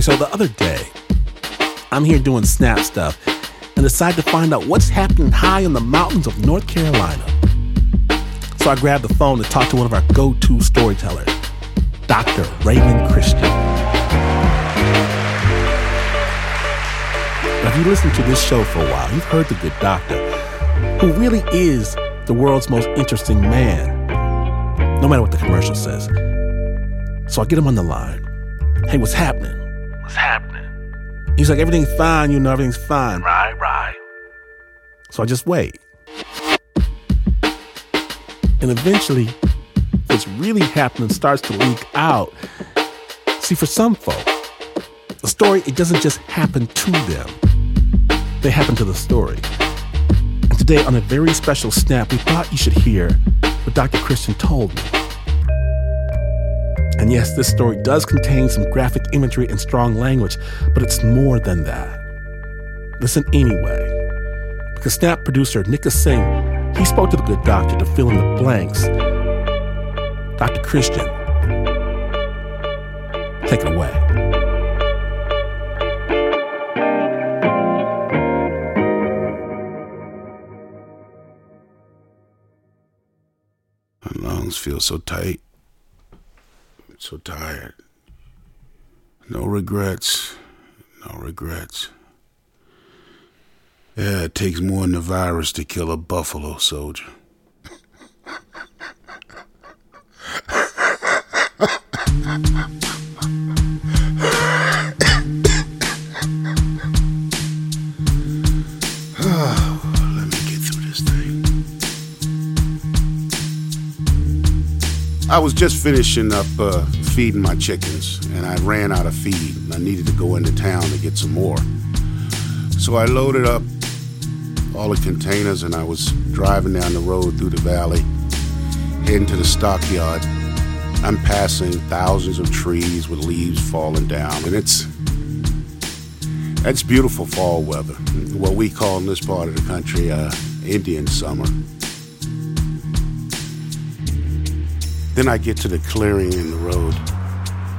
Okay, so the other day, I'm here doing snap stuff and decide to find out what's happening high in the mountains of North Carolina. So I grabbed the phone to talk to one of our go to storytellers, Dr. Raymond Christian. Now, if you listen to this show for a while, you've heard the good doctor, who really is the world's most interesting man, no matter what the commercial says. So I get him on the line. Hey, what's happening? What's happening? He's like, everything's fine, you know, everything's fine. Right, right. So I just wait. And eventually, what's really happening starts to leak out. See, for some folk, the story, it doesn't just happen to them, they happen to the story. And today, on a very special snap, we thought you should hear what Dr. Christian told me. And yes, this story does contain some graphic imagery and strong language, but it's more than that. Listen anyway. Because Snap producer Nikka Singh, he spoke to the good doctor to fill in the blanks. Dr. Christian, take it away. My lungs feel so tight, so tired. No regrets, no regrets. Yeah, it takes more than a virus to kill a buffalo soldier. I was just finishing up uh, feeding my chickens, and I ran out of feed. I needed to go into town to get some more. So I loaded up all the containers, and I was driving down the road through the valley, heading to the stockyard. I'm passing thousands of trees with leaves falling down, and it's that's beautiful fall weather. What we call in this part of the country uh, Indian summer. Then I get to the clearing in the road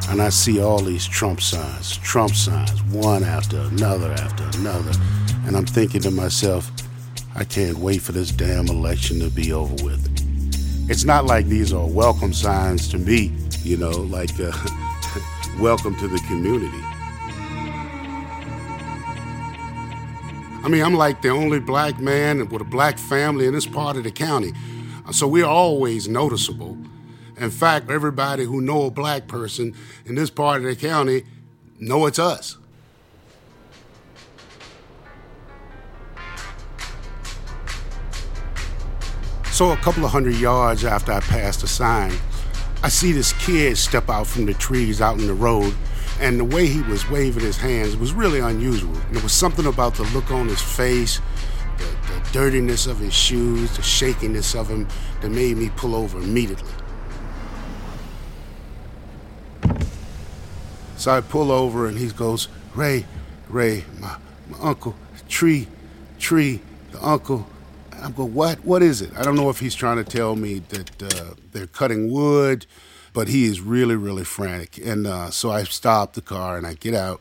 and I see all these Trump signs, Trump signs, one after another after another. And I'm thinking to myself, I can't wait for this damn election to be over with. It's not like these are welcome signs to me, you know, like uh, welcome to the community. I mean, I'm like the only black man with a black family in this part of the county. So we're always noticeable. In fact, everybody who know a black person in this part of the county know it's us. So a couple of hundred yards after I passed the sign, I see this kid step out from the trees out in the road, and the way he was waving his hands was really unusual. And there was something about the look on his face, the, the dirtiness of his shoes, the shakiness of him that made me pull over immediately. So I pull over and he goes, Ray, Ray, my, my uncle, tree, tree, the uncle. I go, what? What is it? I don't know if he's trying to tell me that uh, they're cutting wood, but he is really, really frantic. And uh, so I stop the car and I get out.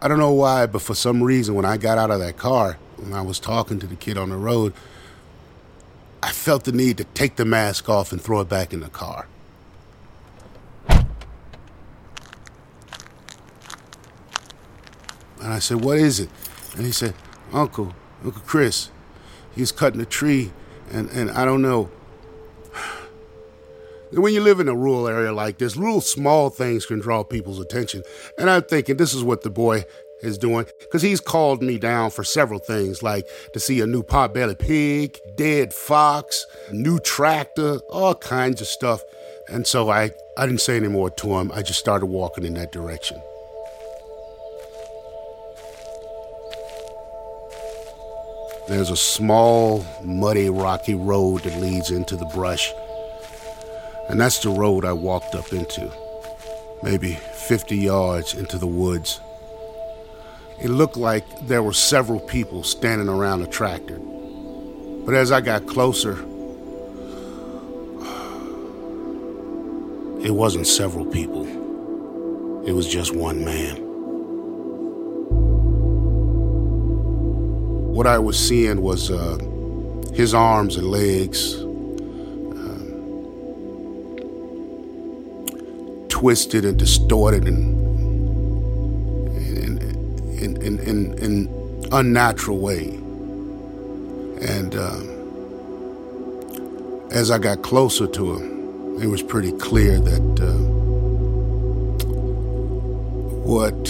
I don't know why, but for some reason, when I got out of that car, when I was talking to the kid on the road, I felt the need to take the mask off and throw it back in the car. And I said, What is it? And he said, Uncle, Uncle Chris, he's cutting a tree, and, and I don't know. When you live in a rural area like this, little small things can draw people's attention. And I'm thinking this is what the boy is doing because he's called me down for several things like to see a new pot-bellied pig, dead fox, new tractor, all kinds of stuff. And so I, I didn't say any more to him. I just started walking in that direction. There's a small, muddy, rocky road that leads into the brush. And that's the road I walked up into, maybe 50 yards into the woods. It looked like there were several people standing around a tractor. But as I got closer, it wasn't several people, it was just one man. What I was seeing was uh, his arms and legs uh, twisted and distorted and in, in, in, in, unnatural way. And um, as I got closer to him, it was pretty clear that uh, what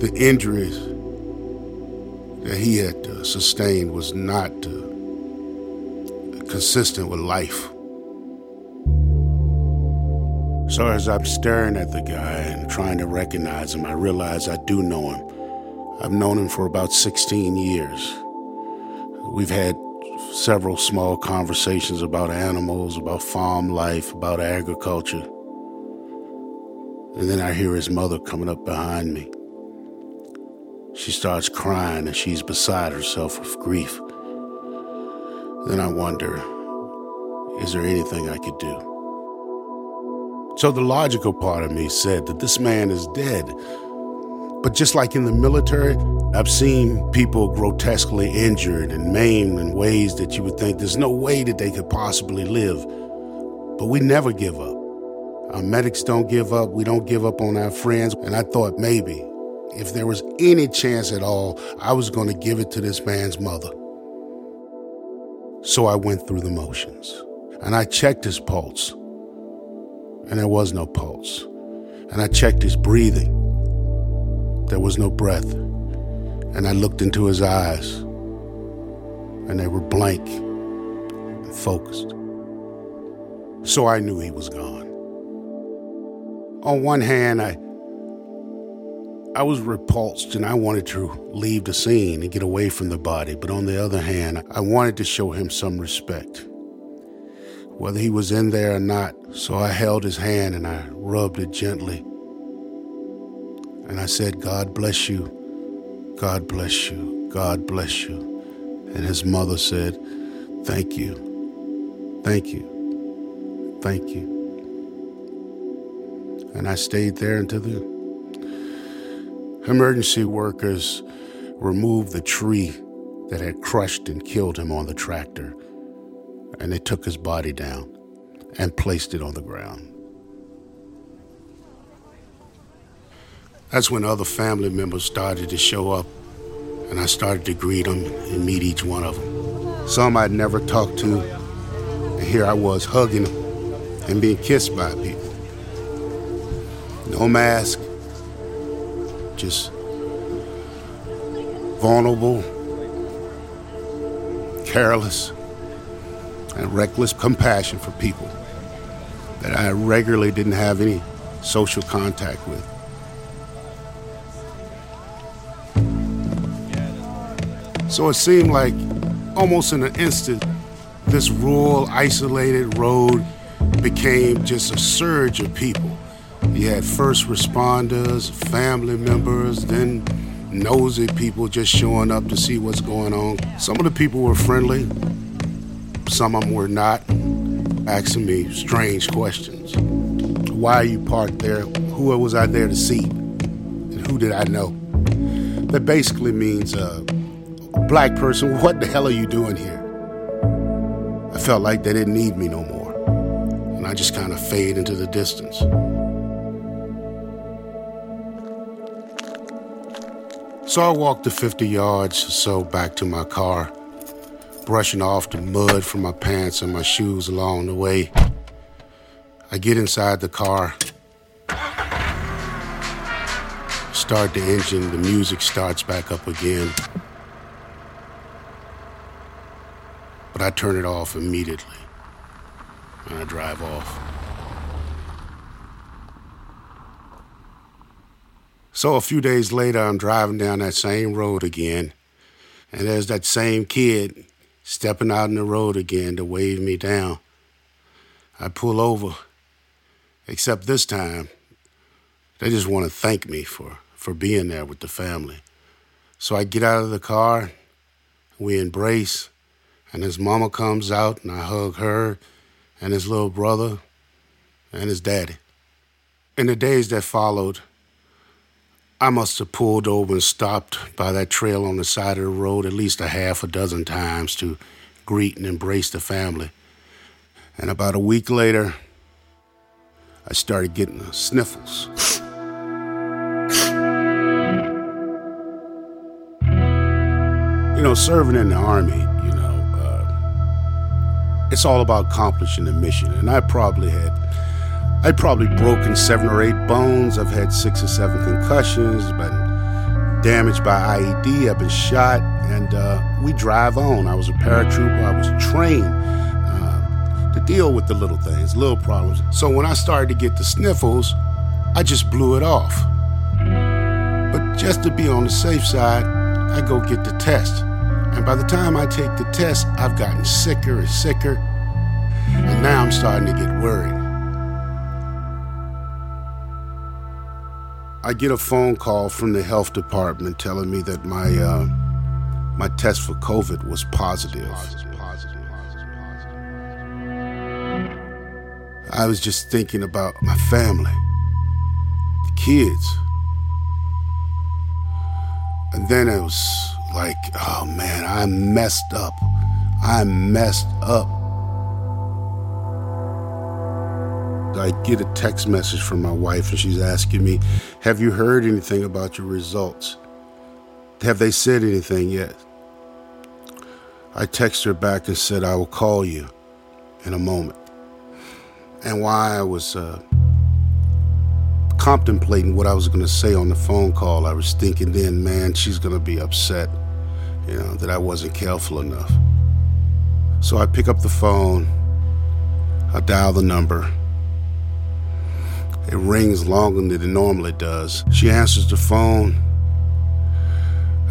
the injuries that he had uh, sustained was not uh, consistent with life. So as I'm staring at the guy and trying to recognize him, I realize I do know him. I've known him for about 16 years. We've had several small conversations about animals, about farm life, about agriculture. And then I hear his mother coming up behind me. She starts crying and she's beside herself with grief. Then I wonder, is there anything I could do? So the logical part of me said that this man is dead. But just like in the military, I've seen people grotesquely injured and maimed in ways that you would think there's no way that they could possibly live. But we never give up. Our medics don't give up. We don't give up on our friends. And I thought maybe, if there was any chance at all, I was going to give it to this man's mother. So I went through the motions. And I checked his pulse. And there was no pulse. And I checked his breathing. There was no breath. And I looked into his eyes. And they were blank and focused. So I knew he was gone on one hand, I I was repulsed and I wanted to leave the scene and get away from the body, but on the other hand, I wanted to show him some respect. Whether he was in there or not, so I held his hand and I rubbed it gently. And I said, God bless you, God bless you, God bless you. And his mother said, Thank you, thank you, thank you. And I stayed there until the emergency workers removed the tree that had crushed and killed him on the tractor. And they took his body down and placed it on the ground. That's when other family members started to show up, and I started to greet them and meet each one of them. Some I'd never talked to, and here I was hugging them and being kissed by people. No mask. Just vulnerable, careless, and reckless compassion for people that I regularly didn't have any social contact with. So it seemed like almost in an instant, this rural, isolated road became just a surge of people you had first responders, family members, then nosy people just showing up to see what's going on. Some of the people were friendly, some of them were not, asking me strange questions. Why are you parked there? Who was I there to see? And who did I know? That basically means, uh, black person, what the hell are you doing here? I felt like they didn't need me no more. And I just kind of fade into the distance. So I walked the 50 yards or so back to my car, brushing off the mud from my pants and my shoes along the way. I get inside the car, start the engine, the music starts back up again. But I turn it off immediately and I drive off. So a few days later, I'm driving down that same road again, and there's that same kid stepping out in the road again to wave me down. I pull over, except this time, they just want to thank me for, for being there with the family. So I get out of the car, we embrace, and his mama comes out, and I hug her and his little brother, and his daddy. In the days that followed, I must have pulled over and stopped by that trail on the side of the road at least a half a dozen times to greet and embrace the family. And about a week later, I started getting the sniffles. you know, serving in the army, you know, uh, it's all about accomplishing the mission. And I probably had, I probably broken seven or eight bones. I've had six or seven concussions, been damaged by IED. I've been shot, and uh, we drive on. I was a paratrooper. I was trained uh, to deal with the little things, little problems. So when I started to get the sniffles, I just blew it off. But just to be on the safe side, I go get the test. And by the time I take the test, I've gotten sicker and sicker. And now I'm starting to get worried. I get a phone call from the health department telling me that my uh, my test for COVID was positive. I was just thinking about my family, the kids. And then it was like, oh man, I messed up. I messed up. I get a text message from my wife and she's asking me, Have you heard anything about your results? Have they said anything yet? I text her back and said, I will call you in a moment. And while I was uh, contemplating what I was going to say on the phone call, I was thinking then, man, she's going to be upset, you know, that I wasn't careful enough. So I pick up the phone, I dial the number. It rings longer than it normally does. She answers the phone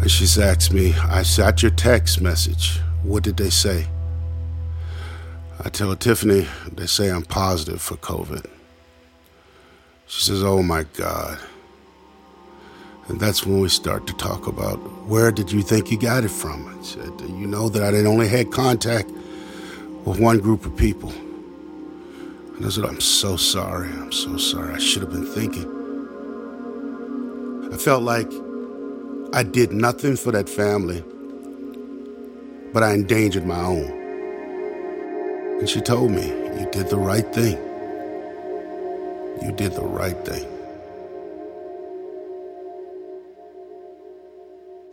and she asks me, I got your text message. What did they say? I tell her, Tiffany, they say I'm positive for COVID. She says, Oh my God. And that's when we start to talk about where did you think you got it from? I said, You know that I only had contact with one group of people. And I said, I'm so sorry. I'm so sorry. I should have been thinking. I felt like I did nothing for that family, but I endangered my own. And she told me, You did the right thing. You did the right thing.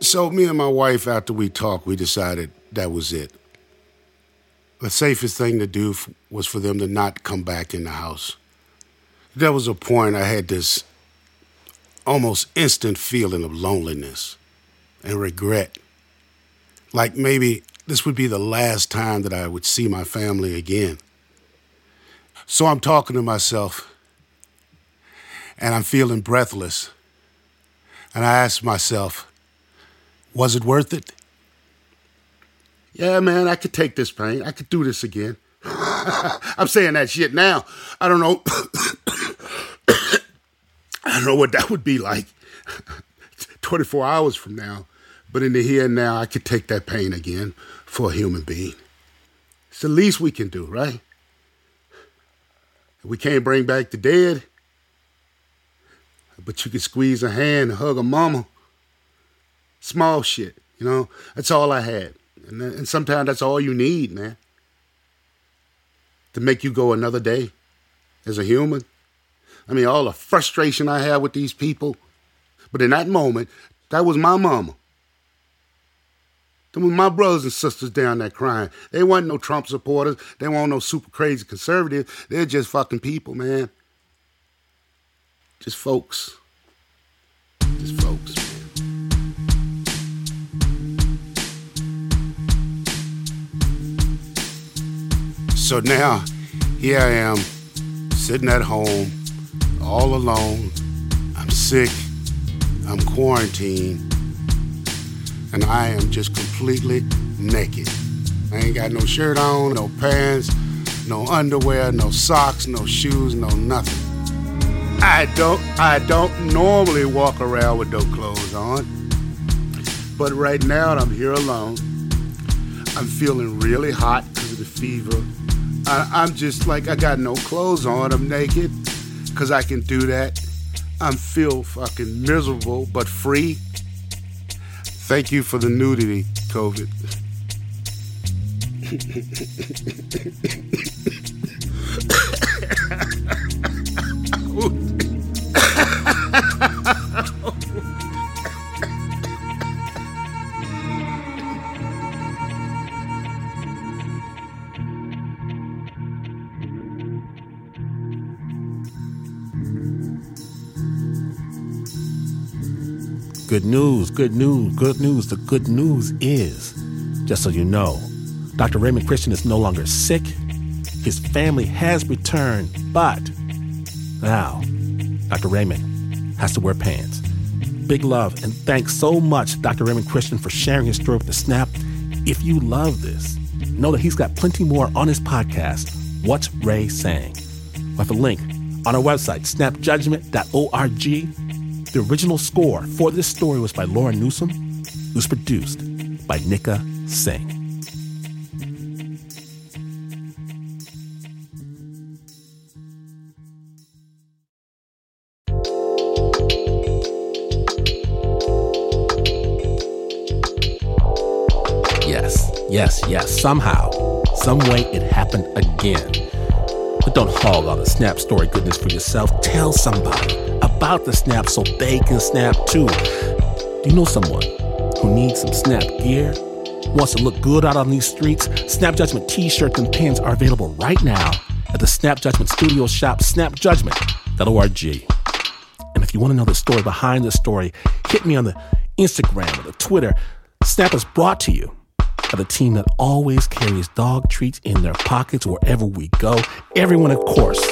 So, me and my wife, after we talked, we decided that was it. The safest thing to do was for them to not come back in the house. There was a point I had this almost instant feeling of loneliness and regret. Like maybe this would be the last time that I would see my family again. So I'm talking to myself and I'm feeling breathless. And I ask myself, was it worth it? Yeah, man, I could take this pain. I could do this again. I'm saying that shit now. I don't know. I don't know what that would be like 24 hours from now. But in the here and now, I could take that pain again for a human being. It's the least we can do, right? We can't bring back the dead, but you can squeeze a hand and hug a mama. Small shit, you know? That's all I had. And, uh, and sometimes that's all you need, man. To make you go another day as a human. I mean, all the frustration I have with these people. But in that moment, that was my mama. Them was my brothers and sisters down there crying. They wasn't no Trump supporters. They weren't no super crazy conservatives. They're just fucking people, man. Just folks. Just folks, So now, here I am, sitting at home, all alone. I'm sick. I'm quarantined. And I am just completely naked. I ain't got no shirt on, no pants, no underwear, no socks, no shoes, no nothing. I don't I don't normally walk around with no clothes on. But right now I'm here alone. I'm feeling really hot because of the fever. I, I'm just like, I got no clothes on. I'm naked because I can do that. I'm feel fucking miserable but free. Thank you for the nudity, COVID. News, good news, good news. The good news is, just so you know, Dr. Raymond Christian is no longer sick. His family has returned, but now Dr. Raymond has to wear pants. Big love and thanks so much, Dr. Raymond Christian, for sharing his story with the Snap. If you love this, know that he's got plenty more on his podcast, What's Ray Saying? we have a link on our website, snapjudgment.org the original score for this story was by Lauryn Newson. It was produced by Nikka Singh. Yes, yes, yes. Somehow, some way it happened again. But don't hog all the Snap story goodness for yourself. Tell somebody about the Snap so they can snap too. Do you know someone who needs some Snap gear? Wants to look good out on these streets? Snap Judgment t shirts and pins are available right now at the Snap Judgment Studio shop, snapjudgment.org. And if you want to know the story behind the story, hit me on the Instagram or the Twitter. Snap is brought to you by the team that always carries dog treats in their pockets wherever we go. Everyone, of course,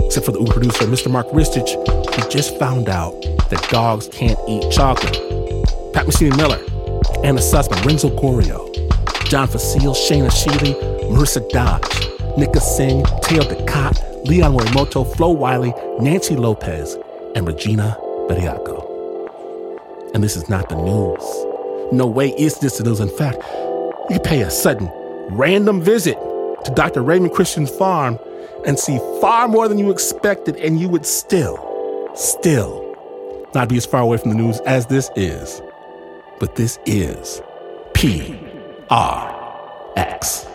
except for the Uber producer, Mr. Mark Ristich, just found out that dogs can't eat chocolate. Pat Mesiti-Miller, Anna Sussman, Renzo Gorrio, John Facile, Shaina Shealy, Marissa Dodge, Nikka Singh, Teo Ducot, Leon Morimoto, Flo Wiley, Nancy Lopez, and Regina Bediako. And this is not the news. No way is this the news. In fact, you pay a sudden, random visit to Dr. Raymond Christian's farm and see far more than you expected, and you would still, still not be as far away from the news as this is. But this is P R X.